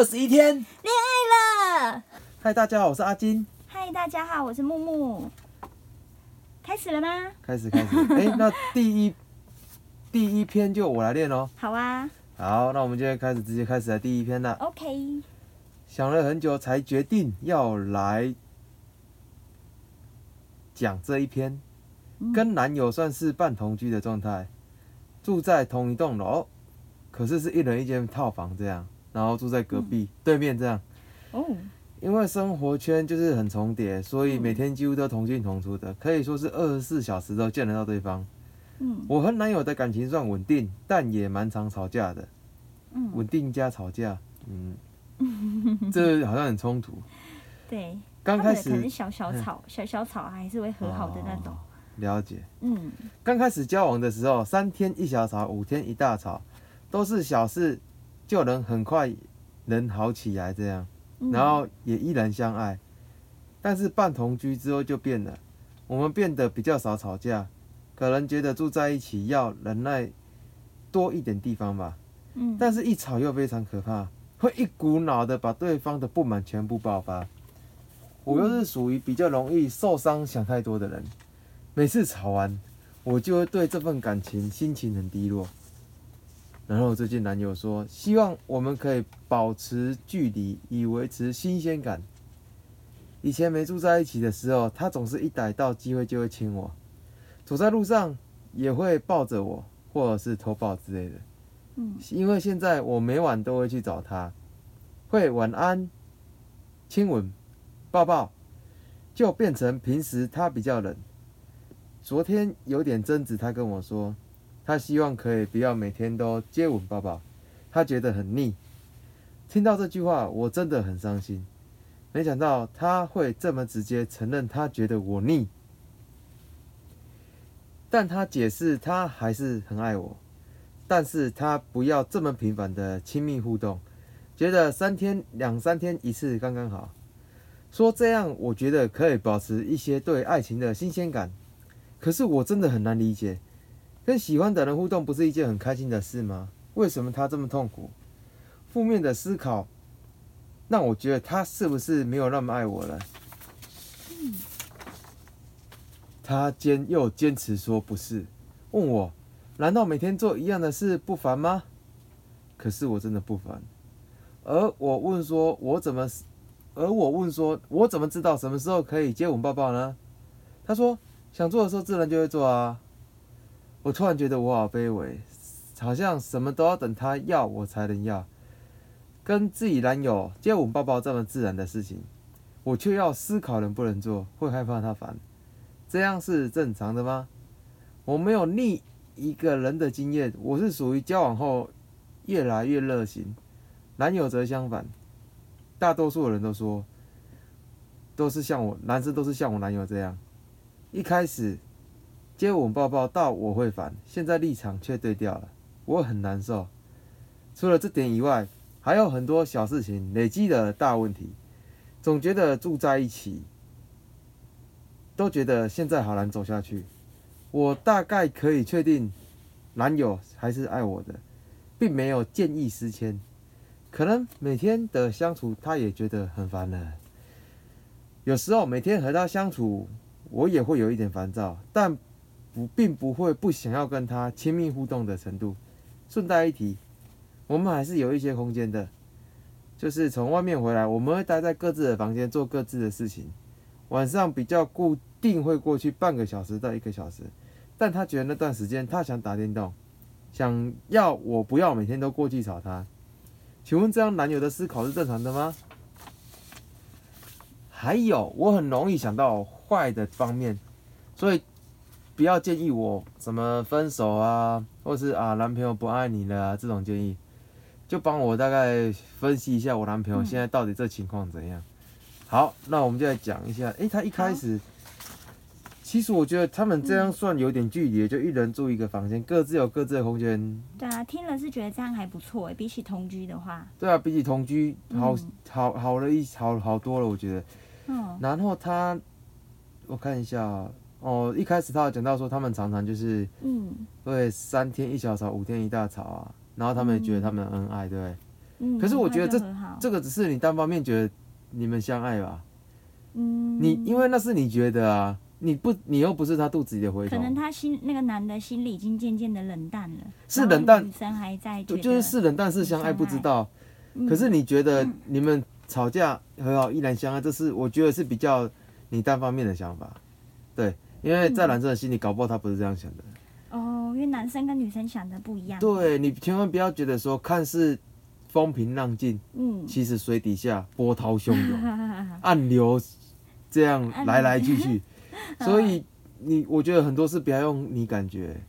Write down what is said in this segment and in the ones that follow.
二十一天。恋爱了。嗨，大家好，我是阿金。嗨，大家好，我是木木。开始了吗？开始，开始。哎、那第一第一篇就我来练哦。好啊好，那我们今天开始，直接开始来第一篇了。，OK。想了很久才决定要来讲这一篇，嗯跟男友算是半同居的状态，住在同一栋楼，可是是一人一间套房这样，然后住在隔壁、对面这样。哦，因为生活圈就是很重叠，所以嗯每天几乎都同进同出的，可以说是二十四小时都见得到对方。嗯我和男友的感情算稳定，但也蛮常吵架的，嗯，稳定加吵架，嗯，这好像很冲突。对。刚开始可能小小吵，小小吵还是会和好的那种哦。了解，嗯刚开始交往的时候，三天一小吵，五天一大吵，都是小事，就能很快能好起来这样。嗯，然后也依然相爱。但是半同居之后就变了，我们变得比较少吵架，可能觉得住在一起要忍耐多一点地方吧。嗯，但是一吵又非常可怕，会一股脑的把对方的不满全部爆发。我又是属于比较容易受伤、想太多的人，每次吵完，我就会对这份感情心情很低落。然后最近男友说，希望我们可以保持距离，以维持新鲜感。以前没住在一起的时候，他总是一逮到机会就会亲我，走在路上也会抱着我，或者是偷抱之类的。嗯因为现在我每晚都会去找他，会晚安、亲吻、抱抱，就变成平时他比较冷。昨天有点争执，他跟我说，他希望可以不要每天都接吻抱抱，他觉得很腻。听到这句话，我真的很伤心。没想到他会这么直接承认，他觉得我腻。但他解释，他还是很爱我。但是他不要这么频繁的亲密互动，觉得三天两三天一次刚刚好。说这样，我觉得可以保持一些对爱情的新鲜感。可是我真的很难理解，跟喜欢的人互动不是一件很开心的事吗？为什么他这么痛苦？负面的思考让我觉得他是不是没有那么爱我了？他坚又坚持说不是，问我难道每天做一样的事不烦吗？可是我真的不烦。而我问说，我怎么？而我问说，我怎么知道什么时候可以接吻抱抱呢？他说，想做的时候自然就会做啊。我突然觉得我好卑微，好像什么都要等他要我才能要。跟自己男友接吻抱抱这么自然的事情，我却要思考能不能做，会害怕他烦。这样是正常的吗？我没有腻一个人的经验，我是属于交往后越来越热情，男友则相反。大多数人都说，都是像我，男生都是像我男友这样，一开始接吻抱抱到我会烦，现在立场却对调了，我很难受。除了这点以外，还有很多小事情累积的大问题，总觉得住在一起，都觉得现在好难走下去。我大概可以确定，男友还是爱我的，并没有见异思迁。可能每天的相处，他也觉得很烦了。有时候每天和他相处，我也会有一点烦躁，但不并不会不想要跟他亲密互动的程度。顺带一提，我们还是有一些空间的，就是从外面回来，我们会待在各自的房间做各自的事情。晚上比较固定会过去半个小时到一个小时，但他觉得那段时间他想打电动，想要我不要每天都过去找他。请问这样男友的思考是正常的吗？还有，我很容易想到坏的方面，所以不要建议我什么分手啊，或是啊男朋友不爱你了啊这种建议，就帮我大概分析一下我男朋友嗯现在到底这情况怎样。好，那我们就来讲一下，诶，他一开始，其实我觉得他们这样算有点距离，就一人住一个房间，各自有各自的空间。对啊，听了是觉得这样还不错诶，比起同居的话，对啊，比起同居好、嗯好好了一好好多了，我觉得。嗯然后他，我看一下哦哦，一开始他有讲到说，他们常常就是嗯。会三天一小吵，五天一大吵啊，然后他们也觉得他们恩爱，对不对？嗯，可是我觉得很快就和好。这个只是你单方面觉得你们相爱吧？嗯，你因为那是你觉得啊，你不你又不是他肚子里的蛔虫，可能他心那个男的心里已经渐渐的冷淡了，是冷淡女生还在就就是是冷淡是相爱不知道。嗯。可是你觉得你们吵架和好依然相爱，这是我觉得是比较你单方面的想法，对，因为在男生的心里，搞不好他不是这样想的。哦，因为男生跟女生想的不一样，，对你千万不要觉得说看似风平浪静，嗯，其实水底下波涛汹涌，暗流这样来来去去，所以你我觉得很多事不要用你感觉，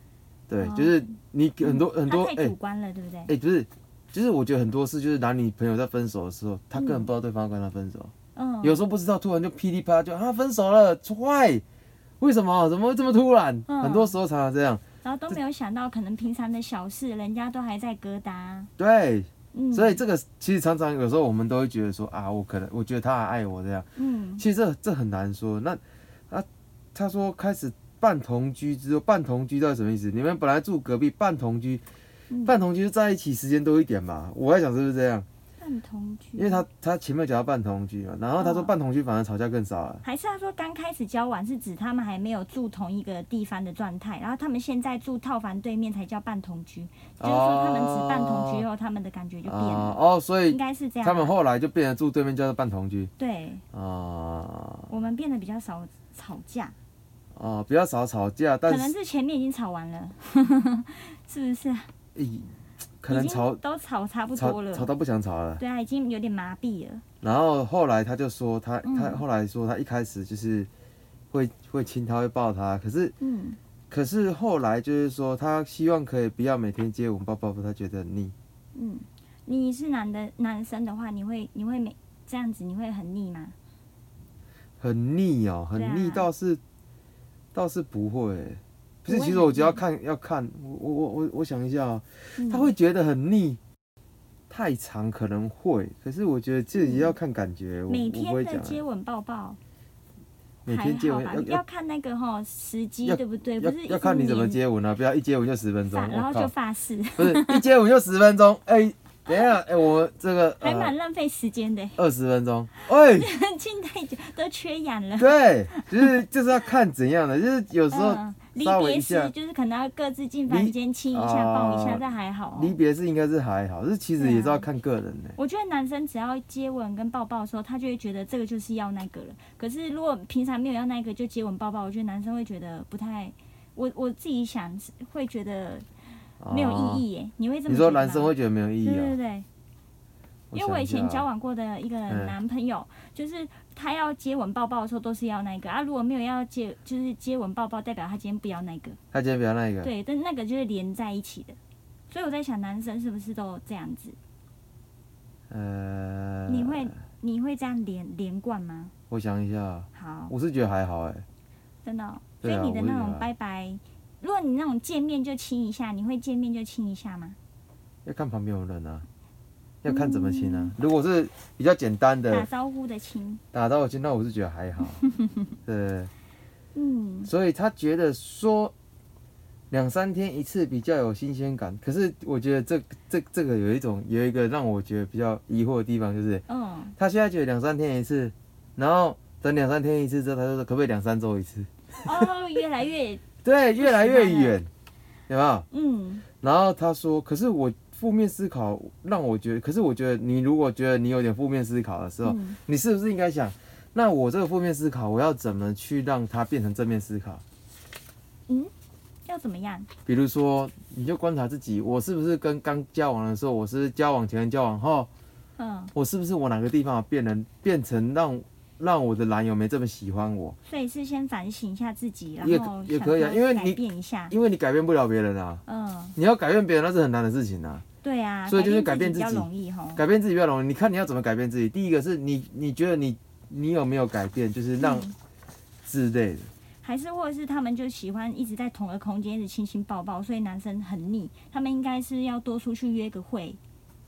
对，哦。就是你很多很多哎。他太主观了，对不对？哎不是，就是我觉得很多事就是男女朋友在分手的时候，他根本不知道对方要跟他分手，嗯，有时候不知道，突然就噼里啪啦就啊分手了，坏，为什么？怎么会这么突然？嗯很多时候常常这样，然后都没有想到，可能平常的小事，人家都还在疙瘩，对，嗯，所以这个其实常常有时候我们都会觉得说啊，我可能我觉得他还爱我这样，嗯其实这这很难说。那啊，他说开始半同居之后，半同居到底什么意思？你们本来住隔壁，半同居，嗯半同居就在一起时间多一点嘛？我在想是不是这样？半同居，因为他他前面讲到半同居嘛，然后他说哦。半同居反而吵架更少了。还是他说刚开始交往是指他们还没有住同一个地方的状态，然后他们现在住套房对面才叫半同居，就是说他们只半同居后，他们的感觉就变了，啊哦，所以应该是这样啊。他们后来就变成住对面叫做半同居。对。啊我们变得比较少吵架，哦，比较少吵架，但可能是是前面已经吵完了，是不是？啊？咦可能吵都吵差不多了吵吵，到不想吵了。对啊，已经有点麻痹了。然后后来他就说他嗯他后来说他一开始就是会会亲他会抱他，可是嗯可是后来就是说他希望可以不要每天接吻抱抱，他觉得很腻。嗯，你是男的男生的话，你会你会每这样子你会很腻吗？很腻哦，很腻倒是、倒是不会欸。不是，其实我只要看要看，我我我我我想一下他会觉得很腻，太长可能会，可是我觉得自己要看感觉，我每。天的接吻抱抱每天接吻？要要要看那个哈时机要对不对？不是要看你怎么接吻啊，不要一接吻就十分钟，然后就发誓，不是一接吻就十分钟，哎、等一下，哎、我这个 还蛮呃浪费时间的，二十分钟，哎、亲太久都缺氧了。对，就是就是要看怎样的，就是有时候嗯，离别时就是可能要各自进房离间亲一下、啊抱一下，这还好哦。离别是应该是还好，这其实也是要看个人的、我觉得男生只要接吻跟抱抱的时候，他就会觉得这个就是要那个了。可是如果平常没有要那个，就接吻抱抱，我觉得男生会觉得不太，我我自己想是会觉得没有哦意义耶。你会这么你说男生会觉得没有意义啊？对对对，因为我以前交往往过的一个嗯男朋友，就是他要接吻抱抱的时候都是要那个啊，如果没有要接，就是接吻抱抱，代表他今天不要那个。他今天不要那个，对，但那个就是连在一起的。所以我在想，男生是不是都这样子？呃，你会你会这样连连贯吗？我想一下，好，我是觉得还好哎、真的哦、所以你的那种拜拜，如果你那种见面就亲一下，你会见面就亲一下吗？要看旁边有人啊，要看怎么亲啊。如果是比较简单的打招呼的亲，打招呼亲，那我是觉得还好。对，嗯，所以他觉得说两三天一次比较有新鲜感。可是我觉得这这这个有一种有一个让我觉得比较疑惑的地方，就是嗯，他现在觉得两三天一次，然后等两三天一次之后，他就说可不可以两三周一次？哦，越来越，对，越来越远，有没有？嗯，然后他说，可是我负面思考让我觉得，可是我觉得你如果觉得你有点负面思考的时候，嗯你是不是应该想，那我这个负面思考，我要怎么去让它变成正面思考？嗯要怎么样？比如说，你就观察自己，我是不是跟刚交往的时候，我是是交往前、交往后，嗯，我是不是我哪个地方变成变成让让我的男友没这么喜欢我？所以是先反省一下自己，然也后也也可以啊因为你变一下，因为你改变不了别人啊，嗯，你要改变别人那是很难的事情啊。对啊，所以就是改变自己比变自己较容易哈，改变自己比较容易，你看你要怎么改变自己？第一个是你你觉得你你有没有改变，就是让嗯之类的。还是或者是他们就喜欢一直在同一个空间一直亲亲抱抱，所以男生很腻，他们应该是要多出去约个会，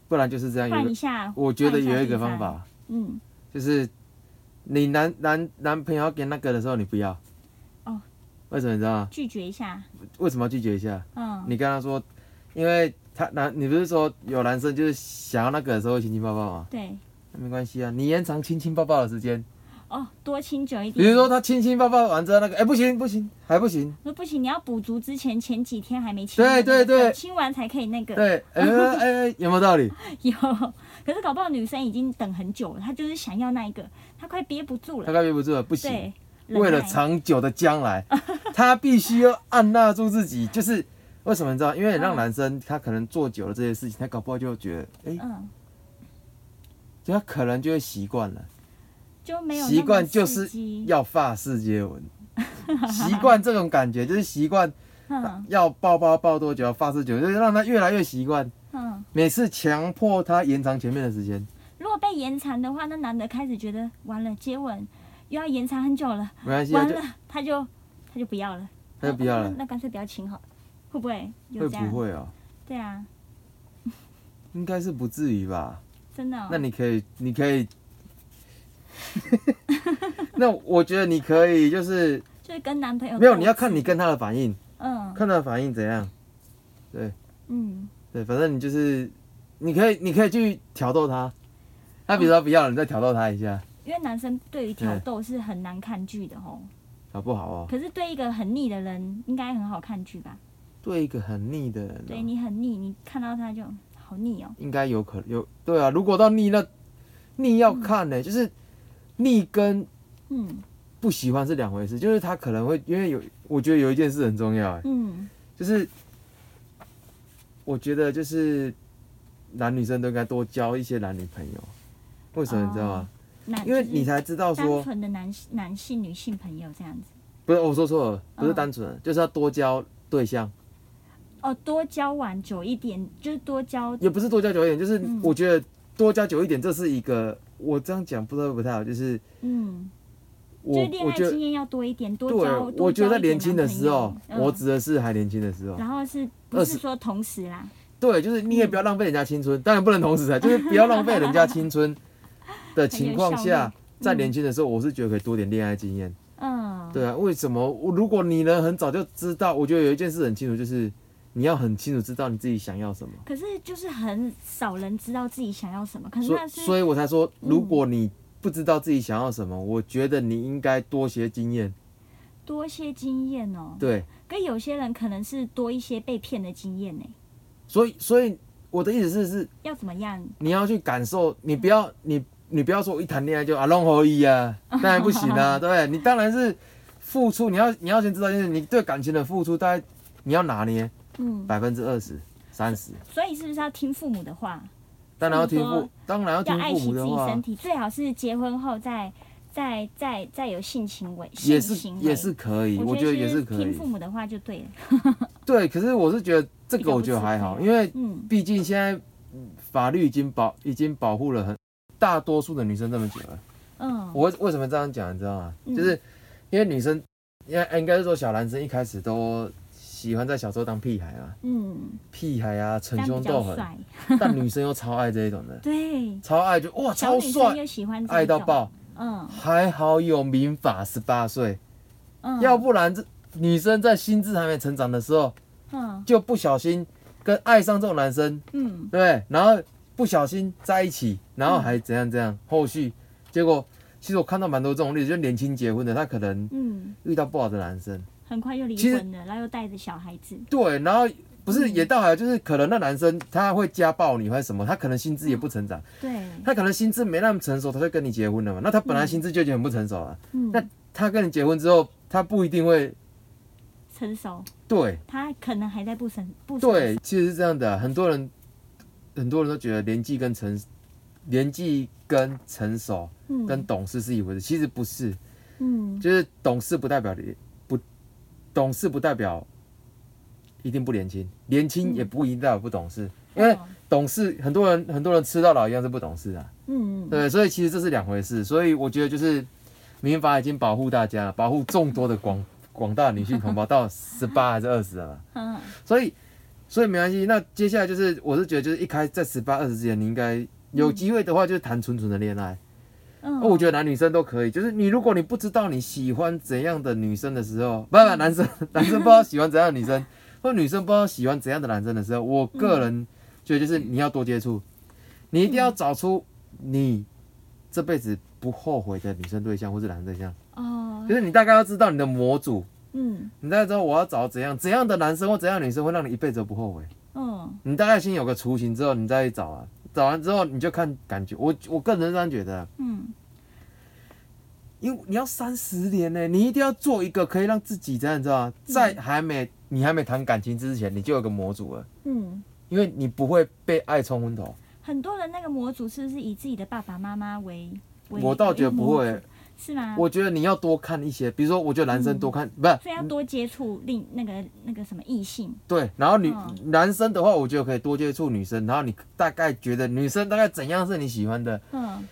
不然就是这样。换一下。我觉得有一个方方，法，嗯，就是你男男男朋友要给那个的时候，你不要。哦。为什么你知道吗？拒绝一下，为什么要拒绝一下？嗯，你跟他说，因为他男，你不是说有男生就是想要那个的时候会亲亲抱抱吗？对，那没关系啊，你延长亲亲抱抱的时间，哦，多亲久一点。比如说他亲亲抱抱完之后，那个哎、不行不行还不行，说不行，你要补足之前前几天还没亲对对对亲完才可以那个。对，哎哎哎有没有道理？有，可是搞不好女生已经等很久了，她就是想要那一个，她快憋不住了。她快憋不住了，不行。对，为了耐长久的将来，她必须要按捺住自己。就是为什么你知道？因为你让嗯。男生他可能做久了这些事情，他搞不好就觉得，哎、嗯，就他可能就会习惯了，就没有习惯就是要发式接吻，习惯这种感觉，就是习惯嗯。要抱抱抱多久，要发式久，就是让他越来越习惯。嗯，每次强迫他延长前面的时间，如果被延长的话，那男的开始觉得完了，接吻又要延长很久了，没关系完了，他就他就不要了，他就不要了。那那干脆不要亲好了，会不会有会这样？不会啊？对啊，应该是不至于吧？真的、哦。那你可以，你可以，那我觉得你可以，就是就是跟男朋友没有，你要看你跟他的反应，嗯看他的反应怎样。对嗯对，反正你就是，你可以，你可以去挑逗他。他比如说不要了，你再挑逗他一下，因为男生对于挑逗是很难看剧的哦，好不好哦？可是对一个很腻的人应该很好看剧吧？对一个很腻的人、对哦，你很腻，你看到他就好腻哦。应该有可有对啊。如果到腻那腻要看呢、就是腻跟嗯不喜欢是两回事。就是他可能会因为有，我觉得有一件事很重要、欸，嗯就是我觉得就是男女生都应该多交一些男女朋友。为什么你知道吗？男因为你才知道说单说，纯的男男性、女性朋友这样子。不是我说错了，不是嗯单纯的，就是要多交对象，哦，多交往久一点，就是多交也不是多交久一点，就是嗯我觉得多交久一点，这是一个我这样讲不知道会不太好，就是嗯，就我是恋我觉得爱经验要多一点，多对交。，多我觉得在年轻的时候我指的是还年轻的时候，然后是不是说同时啦？对，就是你也不要浪费人家青春，当然不能同时啊，就是不要浪费人家 青春的情况下率，在年轻的时候，我是觉得可以多点恋爱经验。嗯，对啊，为什么？我如果你能很早就知道，我觉得有一件事很清楚，就是你要很清楚知道你自己想要什么。可是就是很少人知道自己想要什么，可是所那是以，所以我才说，嗯如果你不知道自己想要什么，我觉得你应该多些经验。多些经验哦。对，跟有些人可能是多一些被骗的经验呢。所以，所以我的意思是，是要怎么样？你要去感受，你不要你你不要说我一谈恋爱就啊弄合一啊，当然不行啊，对不对？你当然是付出，你要你要先知道，就是你对感情的付出，大概你要拿捏嗯，百分之二十、三十，所以是不是要听父母的话？当然要听父当然要听父母的话自己身，体，最好是结婚后再再再再有性行为，也是也是可以，我我觉得也是是可以听父。母的话就对了。对，可是我是觉得这个我觉得还好，因为嗯毕竟现在嗯法律已经保已经保护了很大多数的女生这么久了。嗯，我为什么这样讲，你知道吗？嗯就是因为女生，应该应该是说小男生一开始都喜欢在小时候当屁孩啊，嗯，屁孩啊，逞凶斗狠，但女生又超爱这一种的，对，超爱就哇超帅，又喜欢。爱到爆。嗯。还好有民法十八岁，嗯，要不然这女生在心智还没成长的时候，嗯。就不小心跟爱上这种男生，嗯。对？然后不小心在一起，然后还怎样怎样，后续结果其实我看到蛮多这种例子，就年轻结婚的，他可能嗯，遇到不好的男生，很快又离婚了，然后又带着小孩子。对，然后不是嗯。也到了，就是可能那男生他会家暴你或者什么，他可能心智也不成长，对，他可能心智没那么成熟，他就跟你结婚了嘛。那他本来心智就已经很不成熟了，嗯，那他跟你结婚之后，他不一定会成熟，对。他可能还在不成不成对，其实是这样的啊、很多人很多人都觉得年纪跟成年纪跟成熟嗯。跟懂事是一回事，其实不是，嗯。就是懂事不代表你不懂事不代表一定不年轻，年轻也不一定代表不懂事，因为哦。懂事很多人很多人吃到老一样是不懂事啊，嗯嗯对，所以其实这是两回事，所以我觉得就是民法已经保护大家，保护众多的广广大女性同胞到十八还是二十了嘛，嗯。所以所以没关系。那接下来就是我是觉得就是一开在十八二十之前，你应该有机会的话就是谈纯纯的恋爱。嗯，我觉得男女生都可以，就是你如果你不知道你喜欢怎样的女生的时候，不不，男生 男生不知道喜欢怎样的女生，或者女生不知道喜欢怎样的男生的时候，我个人觉得就是你要多接触，你一定要找出你这辈子不后悔的女生对象或是男生对象，哦。就，是你大概要知道你的模组，嗯。你大概知道我要找怎样怎样的男生或怎样的女生会让你一辈子都不后悔。嗯。你大概先有个雏形之后，你再去找啊，找完之后你就看感觉。我我个人是这样觉得，嗯因为你要三十年呢，你一定要做一个可以让自己这样，你知道吗？在还没你还没谈感情之前，你就有个模组了，嗯，因为你不会被爱冲昏头。很多人那个模组是不是以自己的爸爸妈妈为为？我倒觉得不会是吗？我觉得你要多看一些，比如说，我觉得男生多看，不是所以要多接触另那个那个什么异性，对，然后女、嗯。男生的话，我觉得可以多接触女生，然后你大概觉得女生大概怎样是你喜欢的，嗯。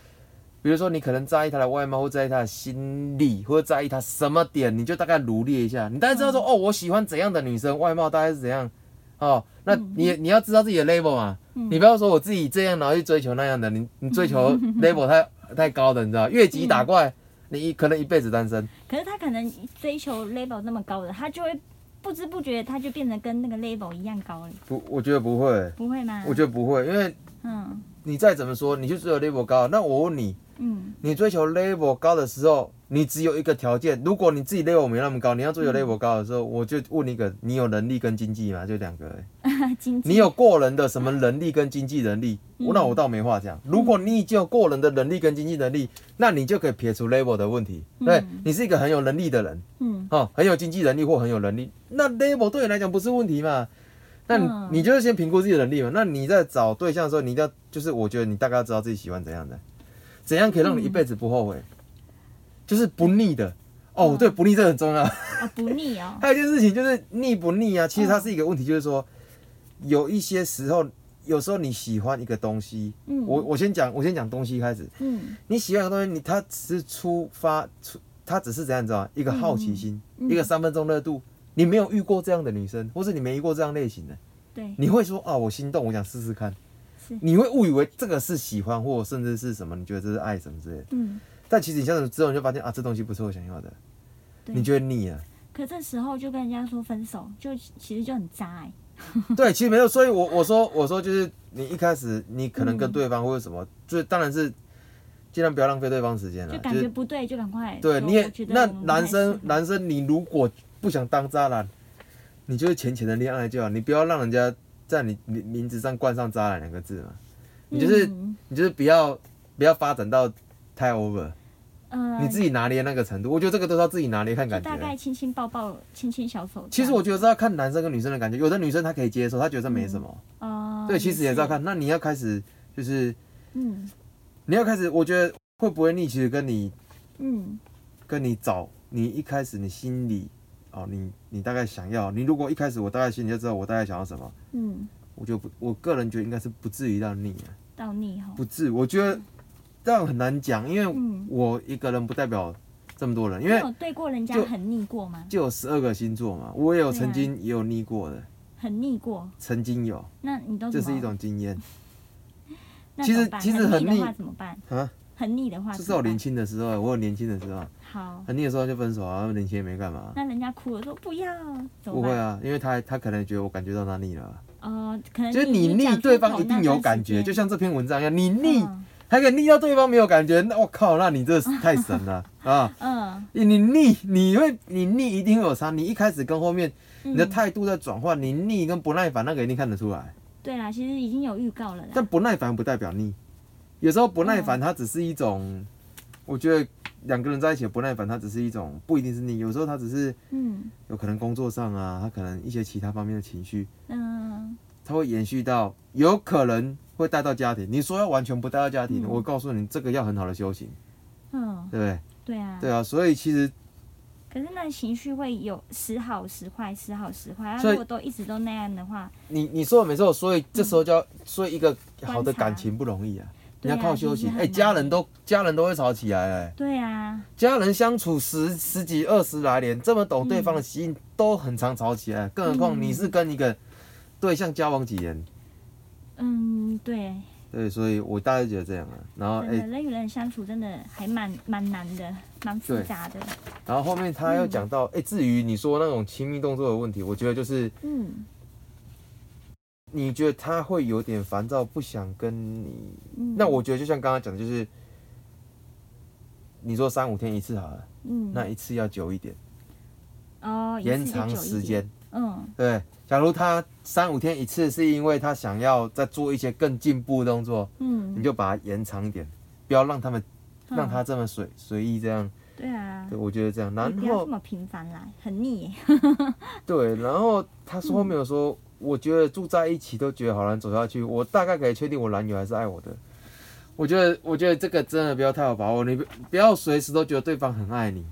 比如说你可能在意她的外貌，或在意她的心理，或者在意她什么点，你就大概罗列一下，你大概知道说，哦，我喜欢怎样的女生，外貌大概是怎样，哦，那你你要知道自己的 level 嘛，嗯。你不要说我自己这样，然后去追求那样的，你你追求 level 太太高的，你知道，越级打怪，你一可能一辈子单身，可是他可能追求 level 那么高的，他就会不知不觉他就变成跟那个 level 一样高了，不，我觉得不会，不会吗？我觉得不会，因为嗯。你再怎么说，你就只有 level 高，那我问你，嗯你追求 level 高的时候，你只有一个条件，如果你自己 level 没那么高，你要追求 level 高的时候，我就问你一个，你有能力跟经济吗？就两个 你有过人的什么能力跟经济能力？嗯那我倒没话讲。如果你已经有过人的能力跟经济能力，那你就可以撇除 level 的问题。对嗯你是一个很有能力的人，嗯哦，很有经济能力或很有能力，那 level 对你来讲不是问题嘛？那你就是先评估自己的能力嘛。那你在找对象的时候，你一定要就是我觉得你大概要知道自己喜欢怎样的，怎样可以让你一辈子不后悔，就是不腻的。哦，嗯对，不腻这很重要。啊不腻哦，还有一件事情就是腻不腻啊，其实它是一个问题，就是说有一些时候，有时候你喜欢一个东西，嗯我我先讲，我先讲东西开始。嗯你喜欢一个东西，你它只是出发出，它只是怎样，你知道吗？一个好奇心，嗯一个三分钟热度。你没有遇过这样的女生，或是你没遇过这样类型的，对你会说啊，我心动，我想试试看。是你会误以为这个是喜欢，或甚至是什么？你觉得这是爱什么之类的。嗯但其实你相处之后，你就发现啊，这东西不是我想要的，你觉得腻了。可这时候就跟人家说分手，就其实就很渣哎、对，其实没有，所以我我说我说就是你一开始你可能跟嗯对方或者什么，就是当然是尽量不要浪费对方时间了，就感觉不对就赶快对你也那男生男生你如果不想当渣男，你就是浅浅的恋爱就好，你不要让人家在你名名字上冠上渣男两个字嘛，你就是、嗯你就是不要不要发展到太 over，、呃你自己拿捏那个程度，我觉得这个都是要自己拿捏看感觉。大概亲亲抱抱亲亲小手。其实我觉得是要看男生跟女生的感觉，有的女生她可以接受，她觉得没什么。哦，对，其实也是要看。那你要开始就是嗯你要开始，我觉得会不会腻，其实跟你嗯跟你找你一开始你心里哦，你你大概想要，你如果一开始我大概心里就知道我大概想要什么，嗯，我就不，我个人觉得应该是不至于到腻啊，到腻哈。不至，我觉得这样很难讲，因为嗯，我一个人不代表这么多人，因为有对过人家就很腻过吗？就有十二个星座嘛，我也有曾经也有腻过的，很腻过，曾经有，那你都这是一种经验。其实其实很腻。怎么办？啊。很腻的话这是我年？轻的时候，我有年轻的时候，好，很腻的时候就分手啊，年轻也没干嘛。那人家哭了说不要，怎么办？不会啊，因为他他可能觉得我感觉到他腻了啊，哦，可能就是你腻对方一定有感觉，就像这篇文章一样，你腻嗯还可以腻到对方没有感觉，那我靠，那你这太神了 啊！嗯，你你腻，你会你腻一定会有差，你一开始跟后面嗯你的态度在转换，你腻跟不耐烦那个一定看得出来，对啦，其实已经有预告了啦。但不耐烦不代表腻，有时候不耐烦嗯它只是一种，我觉得两个人在一起的不耐烦它只是一种不一定是你，有时候他只是嗯有可能工作上啊，他可能一些其他方面的情绪。嗯它会延续到，有可能会带到家庭。你说要完全不带到家庭，嗯我告诉你，这个要很好的修行，嗯，对不对？对啊。对啊，所以其实可是那情绪会有时好时坏，时好时坏。啊，如果都一直都那样的话，你你说的没错，所以这时候就要，所以一个好的感情不容易啊，你要靠休息。哎、家人都家人都会吵起来哎、对啊，家人相处十十几二十来年，这么懂对方的习性，都很常吵起来，更何况嗯。你是跟一个对象交往几年，嗯，对，对，所以我大概觉得这样啊。然后哎、人与人相处真的还蛮蛮难的，蛮复杂的。然后后面他又讲到，哎、至于你说那种亲密动作的问题，我觉得就是嗯你觉得他会有点烦躁，不想跟你。嗯，那我觉得就像刚刚讲的，就是你说三五天一次好了，嗯那一次要久一点，哦延长时间。嗯对，假如他三五天一次，是因为他想要再做一些更进步的动作，嗯，你就把它延长一点，不要让他们嗯让他这么随随意这样。对啊，对，我觉得这样。然后你不要这么频繁啦，很腻。对，然后他说后面有说，我觉得住在一起都觉得好难走下去，我大概可以确定我男友还是爱我的。我觉得，我觉得这个真的不要太有把握，你不不要随时都觉得对方很爱你。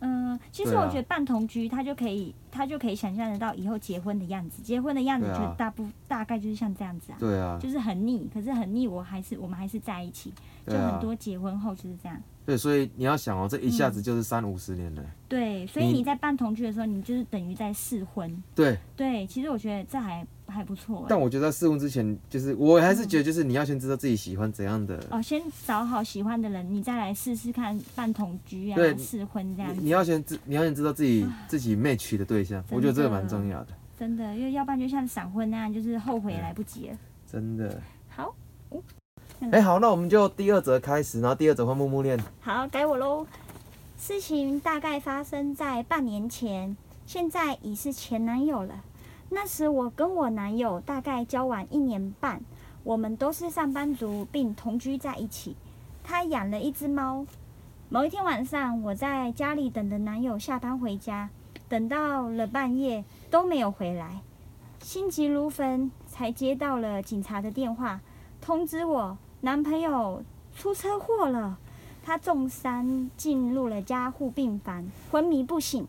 嗯，其实我觉得半同居，他就可以，他就可以想象得到以后结婚的样子。结婚的样子就大部、大概就是像这样子啊，对啊，就是很腻，可是很腻，我还是我们还是在一起。就很多结婚后就是这样。对，所以你要想哦，这一下子就是三五十年了。对，所以你你在办同居的时候，你就是等于在试婚。对，对，其实我觉得这还还不错欸。但我觉得在试婚之前，就是我还是觉得，就是你要先知道自己喜欢怎样的。哦，先找好喜欢的人，你再来试试看办同居啊，试婚这样子。你你要先知，你要先知道自己自己 match 的对象，我觉得这个蛮重要的，真的，因为要不然就像闪婚那样，就是后悔也来不及了。真的。好，哎、好，那我们就第二则开始，然后第二则换木木念。好，该我喽。事情大概发生在半年前，现在已是前男友了。那时我跟我男友大概交往一年半，我们都是上班族，并同居在一起。他养了一只猫。某一天晚上，我在家里等着男友下班回家，等到了半夜都没有回来，心急如焚，才接到了警察的电话，通知我男朋友出车祸了。他重伤进入了加护病房，昏迷不醒。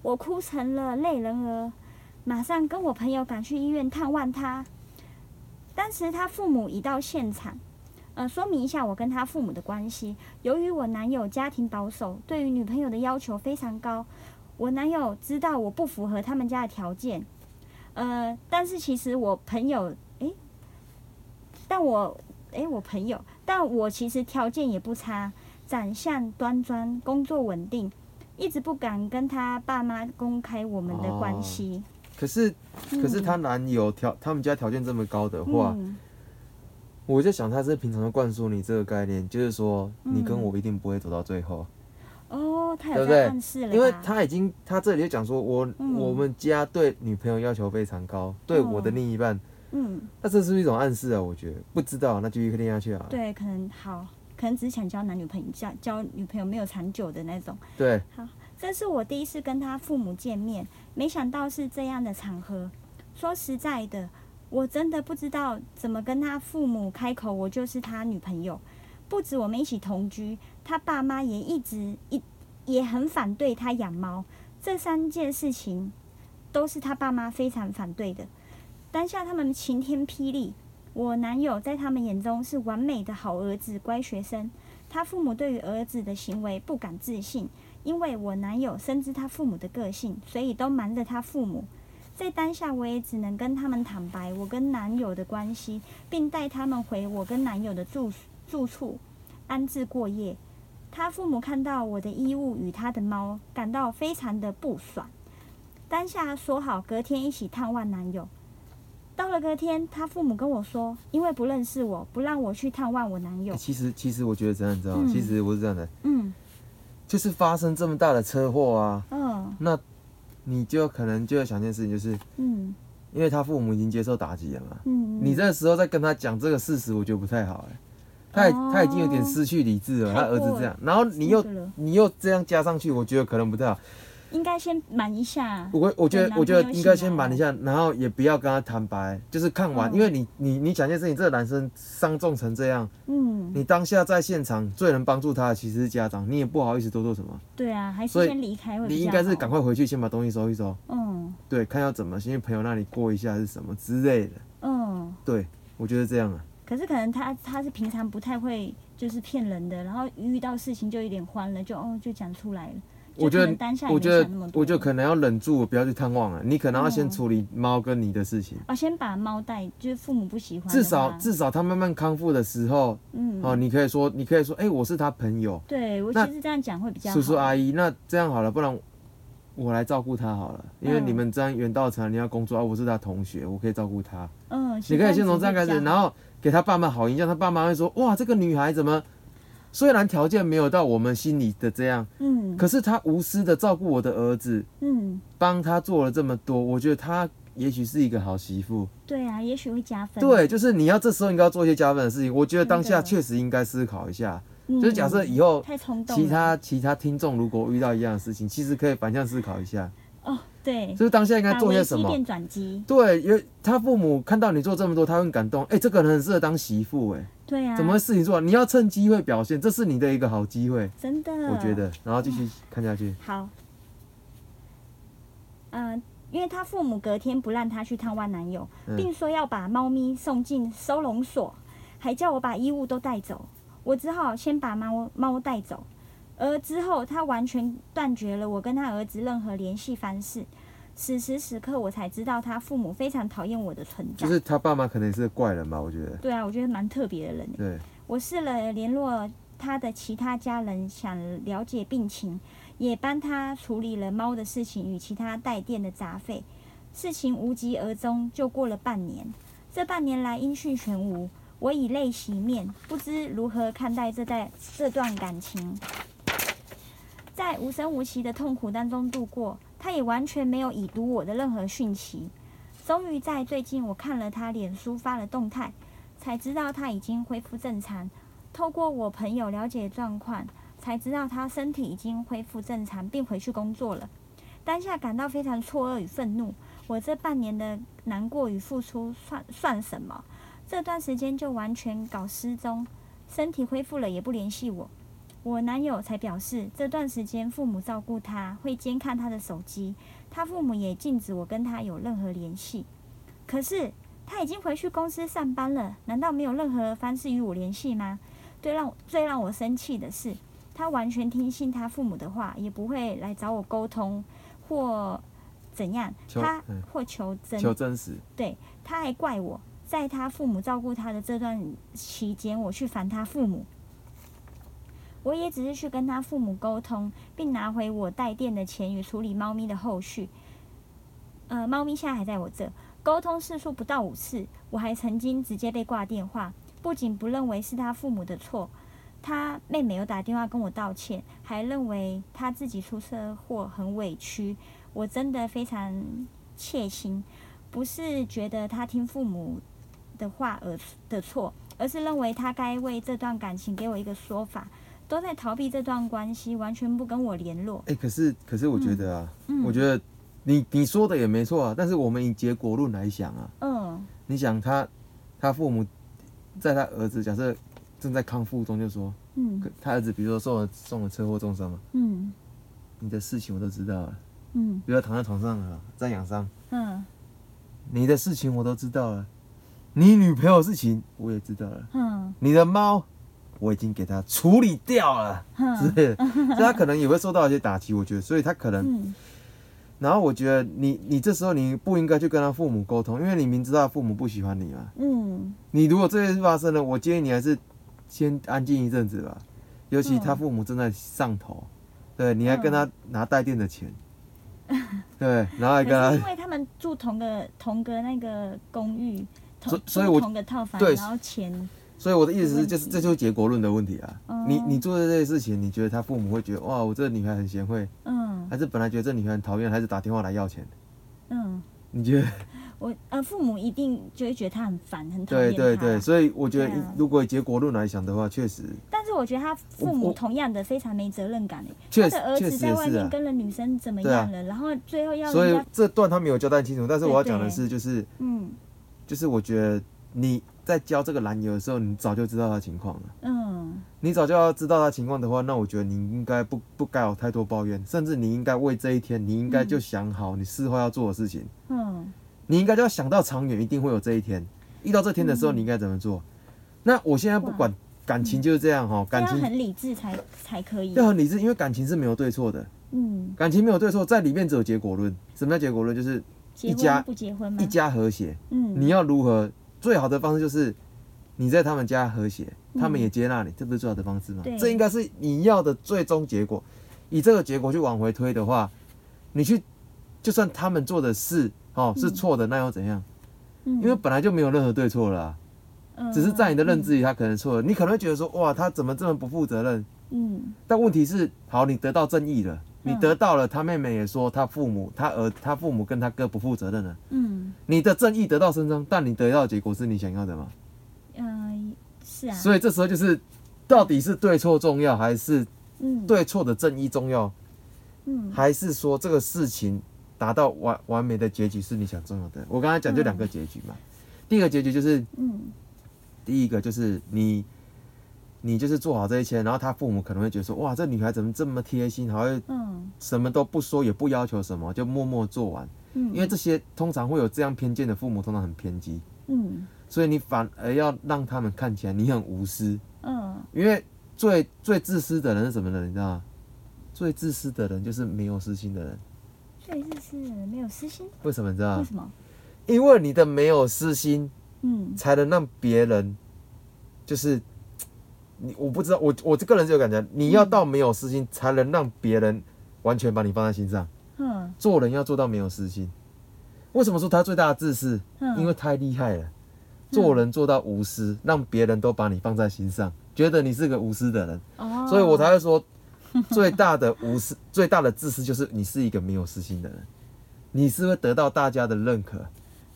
我哭成了泪人儿，马上跟我朋友赶去医院探望他。当时他父母已到现场。呃，说明一下我跟他父母的关系。由于我男友家庭保守，对于女朋友的要求非常高。我男友知道我不符合他们家的条件，呃，但是其实我朋友，但我，诶，我朋友，但我其实条件也不差，长相端庄，工作稳定，一直不敢跟他爸妈公开我们的关系。可是，可是他男友条他们家条件这么高的话，嗯。我就想他是平常的灌输你这个概念，就是说嗯。你跟我一定不会走到最后，哦，他有在暗示了吧？因为他已经他这里就讲说我、嗯。我们家对女朋友要求非常高，对我的另一半，嗯，那这是一种暗示啊？我觉得不知道，那继续练下去啊。对，可能好，可能只是想交男女朋友，交交女朋友没有长久的那种。对，好这是我第一次跟他父母见面，没想到是这样的场合。说实在的，我真的不知道怎么跟他父母开口，我就是他女朋友。不止我们一起同居，他爸妈也一直一也很反对他养猫。这三件事情都是他爸妈非常反对的。当下他们晴天霹雳，我男友在他们眼中是完美的好儿子、乖学生。他父母对于儿子的行为不敢置信，因为我男友深知他父母的个性，所以都瞒着他父母。在当下，我也只能跟他们坦白我跟男友的关系，并带他们回我跟男友的住住处安置过夜。他父母看到我的衣物与他的猫，感到非常的不爽。当下说好隔天一起探望男友。到了隔天，他父母跟我说，因为不认识我，不让我去探望我男友。欸。其实其实我觉得怎样，你知道吗？嗯。其实我是这样的，嗯。就是发生这么大的车祸啊，嗯。那你就可能就要想一件事情，就是嗯。因为他父母已经接受打击了嘛，嗯，你这时候再跟他讲这个事实，我觉得不太好哎、他、哦。他已经有点失去理智了，他儿子这样，然后你又你又这样加上去，我觉得可能不太好。应该先瞒一下。我我觉得我觉得应该先瞒一下，然后也不要跟他坦白，就是看完，嗯因为你你你讲一件事情，这个男生伤重成这样，嗯，你当下在现场最能帮助他的其实是家长，你也不好意思多做什么，对啊，还是先离开会你应该是好赶快回去先把东西收一收，嗯。对，看要怎么先去朋友那里过一下是什么之类的，嗯。对我觉得这样啊，可是可能他他是平常不太会就是骗人的，然后遇到事情就有点慌了，就哦就讲出来了，我觉得我觉得我觉得可能要忍住，不要去探望了。你可能要先嗯处理猫跟你的事情，哦，先把猫带，就是父母不喜欢，至少至少它慢慢康复的时候，嗯，哦，你可以说你可以说，哎、我是他朋友，对我其实这样讲会比较好。叔叔阿姨，那这样好了，不然我来照顾他好了，因为嗯你们这样远道成你要工作啊，我是他同学，我可以照顾他。嗯，你可以先从这样开始，然后后给他爸妈好印象，他爸妈会说，哇，这个女孩怎么？虽然条件没有到我们心里的这样，嗯可是他无私的照顾我的儿子，嗯，帮他做了这么多，我觉得他也许是一个好媳妇。对啊，也许会加分。对，就是你要这时候应该要做一些加分的事情。我觉得当下确实应该思考一下，嗯，就是假设以后太冲动，其他其他听众如果遇到一样的事情，其实可以反向思考一下，哦，对，就是当下应该做些什么变。转机，对，因为他父母看到你做这么多，他会很感动。哎、这个人很适合当媳妇，哎，对啊，怎么会事情做完？你要趁机会表现，这是你的一个好机会，真的？我觉得。然后继续看下去。好，嗯、因为他父母隔天不让他去探望男友，嗯并说要把猫咪送进收容所，还叫我把衣物都带走。我只好先把猫猫带走，而之后他完全断绝了我跟他儿子任何联系方式。此时此刻，我才知道他父母非常讨厌我的存在。就是他爸妈可能也是怪人吧，我觉得。对啊，我觉得蛮特别的人。对，我试了联络他的其他家人，想了解病情，也帮他处理了猫的事情与其他带电的杂费。事情无疾而终，就过了半年。这半年来音讯全无，我以泪洗面，不知如何看待这代这段感情。在无声无息的痛苦当中度过，他也完全没有已读我的任何讯息。终于在最近，我看了他脸书发了动态，才知道他已经恢复正常。透过我朋友了解状况，才知道他身体已经恢复正常，并回去工作了。当下感到非常错愕与愤怒。我这半年的难过与付出算算什么？这段时间就完全搞失踪，身体恢复了也不联系我。我男友才表示，这段时间父母照顾他，会监看他的手机，他父母也禁止我跟他有任何联系。可是他已经回去公司上班了，难道没有任何方式与我联系吗？最让最让我生气的是，他完全听信他父母的话，也不会来找我沟通或怎样，他嗯或求真，求真实。对，他还怪我，在他父母照顾他的这段期间，我去烦他父母。我也只是去跟他父母沟通，并拿回我带电的钱与处理猫咪的后续。呃，猫咪现在还在我这，沟通次数不到五次，我还曾经直接被挂电话。不仅不认为是他父母的错，他妹妹又打电话跟我道歉，还认为他自己出车祸很委屈。我真的非常切心，不是觉得他听父母的话而的错，而是认为他该为这段感情给我一个说法。都在逃避这段关系，完全不跟我联络。哎、可是可是我觉得啊，嗯我觉得你你说的也没错啊，但是我们以结果论来想啊，嗯。你想他他父母在他儿子假设正在康复中，就说嗯。可他儿子比如说受了受了车祸重伤嘛，嗯。你的事情我都知道了，嗯。不要躺在床上了在养伤，嗯。你的事情我都知道了，你女朋友的事情我也知道了，嗯。你的猫我已经给他处理掉了之嗯类的，所以他可能也会受到一些打击，我觉得，所以他可能。嗯然后我觉得你你这时候你不应该去跟他父母沟通，因为你明知道父母不喜欢你嘛。嗯你如果这件事发生了，我建议你还是先安静一阵子吧。尤其他父母正在上头，对，你还跟他拿带电的钱，对，然后还跟他，因为他们住同个同个那个公寓，同所所以我住同个套房，对然后钱，所以我的意思是，就是这就是结果论的问题啊。哦你你做的这些事情，你觉得他父母会觉得哇，我这个女孩很贤惠，嗯。还是本来觉得这女孩很讨厌，还是打电话来要钱？嗯，你觉得？我呃父母一定就会觉得他很烦，很讨厌对对对，所以我觉得如果以结果论来想的话，确实。但是我觉得他父母同样的非常没责任感诶，确他的儿确子在外。面跟了女生怎么样了，然后最后要所以这段他没有交代清楚，但是我要讲的是，就是嗯就是我觉得你在教这个男友的时候，你早就知道他情况了。嗯你早就要知道他情况的话，那我觉得你应该不不该有太多抱怨，甚至你应该为这一天，你应该就想好你事后要做的事情，嗯你应该就要想到长远，一定会有这一天。遇到这天的时候，嗯你应该怎么做？那我现在不管感情就是这样哈，感情很理智才才可以，要很理智，因为感情是没有对错的。嗯，感情没有对错，在里面只有结果论。什么叫结果论？就是一家婚不结婚吗？一家和谐。嗯，你要如何？最好的方式就是你在他们家和谐，他们也接纳你，这不是最好的方式吗对？这应该是你要的最终结果。以这个结果去往回推的话，你去就算他们做的事哦是错的，那又怎样？嗯，因为本来就没有任何对错了只是在你的认知里，他可能错了。你可能会觉得说，哇，他怎么这么不负责任？嗯但问题是，好，你得到正义了，你嗯得到了，他妹妹也说他父母、他儿、他父母跟他哥不负责任了。嗯你的正义得到伸张，但你得到的结果是你想要的吗？嗯，是啊，所以这时候就是，到底是对错重要，还是嗯对错的正义重要，嗯还是说这个事情达到完完美的结局是你想重要的？我刚才讲就两个结局嘛。第一个结局就是，嗯第一个就是你，你就是做好这一切，然后他父母可能会觉得说，哇，这女孩怎么这么贴心，还会嗯什么都不说，也不要求什么，就默默做完。嗯，因为这些通常会有这样偏见的父母，通常很偏激，嗯所以你反而要让他们看起来你很无私。嗯因为最最自私的人是什么人？你知道吗？最自私的人就是没有私心的人。最自私的人没有私心，为什么你知道吗？为什么？因为你的没有私心，嗯才能让别人就是你。我不知道，我我这个人就有感觉，你要到没有私心，才能让别人完全把你放在心上。嗯做人要做到没有私心。为什么说他最大的自私？嗯，因为太厉害了，做人做到无私，让别人都把你放在心上，觉得你是个无私的人，哦，所以我才会说，最大的无私、最大的自私就是你是一个没有私心的人，你是会得到大家的认可，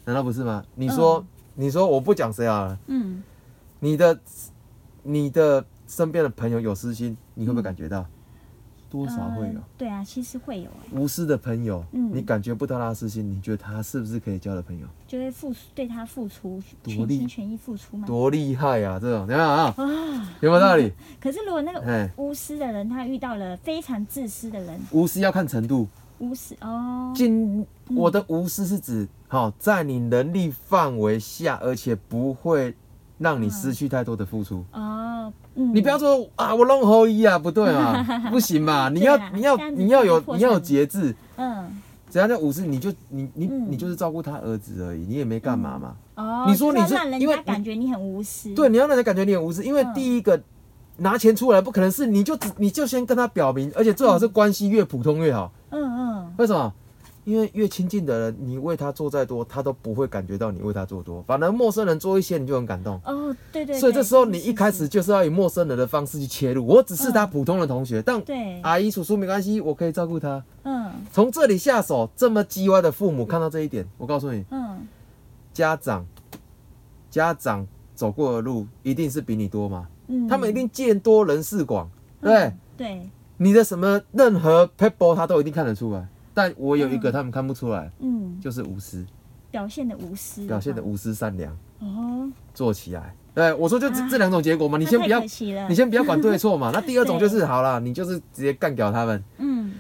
难道不是吗？你说，嗯你说我不讲谁啊，嗯你的你的身边的朋友有私心，你会不会感觉到？多少会有呃。对啊，其实会有啊，无私的朋友，嗯你感觉不到他的私心，你觉得他是不是可以交的朋友？就会付出对他付出，多厉全心全意付出嘛。多厉害啊！这种，有没有啊？啊，有没有道理？可是如果那个哎，无私的人，他遇到了非常自私的人，无私要看程度。无私哦，尽我的无私是指，好、在你能力范围下，而且不会让你失去太多的付出。哦，嗯，你不要说啊，我弄后一啊，不对啊，不行嘛，你要啊你要你要有你要有产节制。嗯怎样叫无私？你就你你嗯你就是照顾他儿子而已，你也没干嘛嘛。哦，你说你是因为感觉你很无私，对，你要让人感觉你很无私，因为嗯第一个拿钱出来不可能是你就只你就先跟他表明，而且最好是关系越普通越好。嗯嗯为什么？因为越亲近的人，你为他做再多，他都不会感觉到你为他做多。反而陌生人做一些，你就很感动。哦，对对，对所以这时候你一开始就是要以陌生人的方式去切入。我只是他普通的同学，但对，阿姨叔叔没关系，我可以照顾他。嗯从这里下手，这么叽歪的父母看到这一点，我告诉你，嗯家长家长走过的路一定是比你多嘛，嗯，他们一定见多人事广，对对。嗯对，你的什么任何 people 他都一定看得出来，但我有一个嗯。他们看不出来，嗯，就是无私，表现的无私，表现的无私善良，哦，做起来。对，我说就这啊。这两种结果嘛，你先不要 你先不要管对错嘛。那第二种就是好了，你就是直接干掉他们。嗯，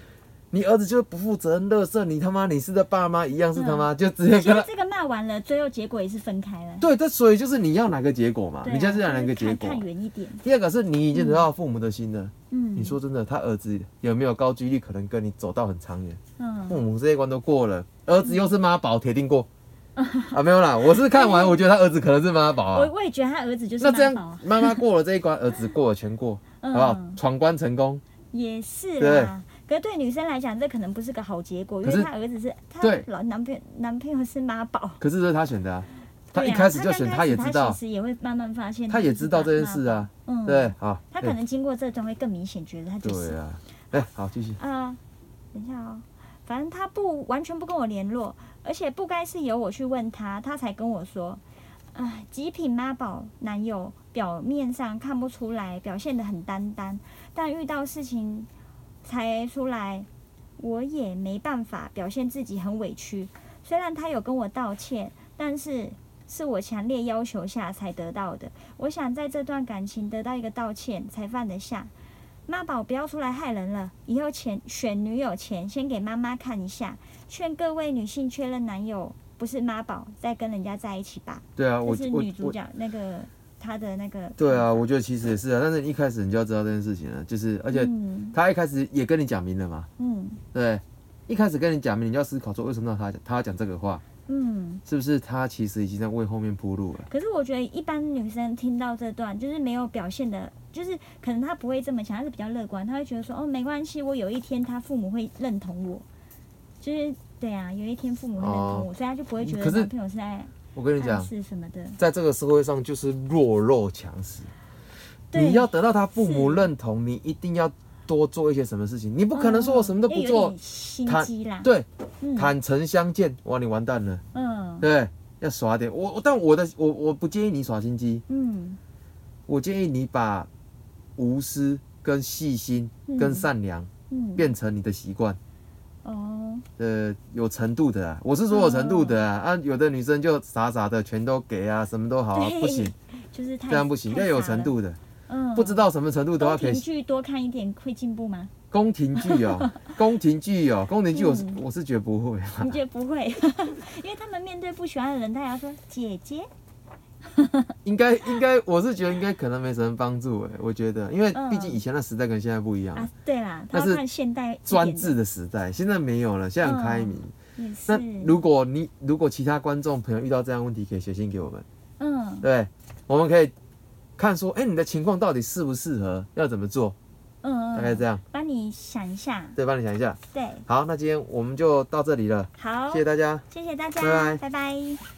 你儿子就是不负责任、乐色，你他妈你是的爸妈一样是他妈，就直接其跟他。这个骂完了，最后结果也是分开了，对，这所以就是你要哪个结果嘛？啊你就是要哪个结果看？看远一点，第二个是你已经得到父母的心了。嗯，你说真的，他儿子有没有高几率可能跟你走到很长远？嗯父母这一关都过了，儿子又是妈宝，铁定过。啊，没有啦，我是看完，我觉得他儿子可能是妈宝啊。我我也觉得他儿子就是那这样妈妈妈过了这一关，儿子过了全过，好不好嗯？闯关成功。也是对啦。可是对女生来讲，这可能不是个好结果，因为她儿子是她对。老男朋友男朋友是妈宝，可是这是他选的啊，他对啊一开始就选，刚开始他也知道。其，实也会慢慢发现，他也知道这件事啊，嗯，对，，好，他可能经过这段会更明显觉得他就是。对啊，哎，好，继续。啊，等一下哦，反正他不完全不跟我联络，而且不该是由我去问他，他才跟我说，啊，极品妈宝男友表面上看不出来，表现得很担当，但遇到事情才出来，我也没办法表现自己很委屈。虽然他有跟我道歉，但是是我强烈要求下才得到的。我想在这段感情得到一个道歉，才放得下。妈宝不要出来害人了，以后前选女友前先给妈妈看一下，劝各位女性确认男友不是妈宝，再跟人家在一起吧。对啊，我是女主角那个他的那个。对啊，我觉得其实也是啊，但是一开始你就要知道这件事情了，就是而且嗯他一开始也跟你讲明了嘛，嗯对，一开始跟你讲明，你就要思考说为什么要他讲他要讲这个话，嗯。是不是他其实已经在为后面铺路了？可是我觉得一般女生听到这段，就是没有表现的，就是可能她不会这么想，她是比较乐观，她会觉得说，哦，没关系，我有一天他父母会认同我，就是对啊，有一天父母会认同我，所以她就不会觉得男朋友是在暗我跟你讲，示什么的。在这个社会上就是弱肉强食，对。你要得到他父母认同，你一定要多做一些什么事情，你不可能说我什么都不做点，心机啦。对，嗯。坦诚相见，哇，你完蛋了，嗯。对，要耍点。我，但我的我我不建议你耍心机，嗯。我建议你把无私跟细心嗯。跟善良嗯，变成你的习惯。哦，呃，有程度的啊，我是说有程度的啊，啊，有的女生就傻傻的全都给啊，什么都好啊，不行，就是太这样不行，要有。程度的，嗯，不知道什么程度都要，可以宫剧多看一点会进步吗？宫廷剧哦，宫廷剧哦，宫廷剧我是嗯我是觉得不会，你觉得不会？因为他们面对不喜欢的人，他也要说姐姐。应该应该我是觉得应该可能没什么帮助哎，我觉得，因为嗯。毕竟以前的时代跟现在不一样。啊，，对啦，他是看现代专制的时代，现在没有了，现在很开明。也那。如果你如果其他观众朋友遇到这样的问题，可以写信给我们，嗯。对，我们可以看说，哎、你的情况到底适不适合，要怎么做，嗯，大概这样，帮你想一下，对，帮你想一下。对，好，那今天我们就到这里了，好，谢谢大家。谢谢大家，拜拜。拜拜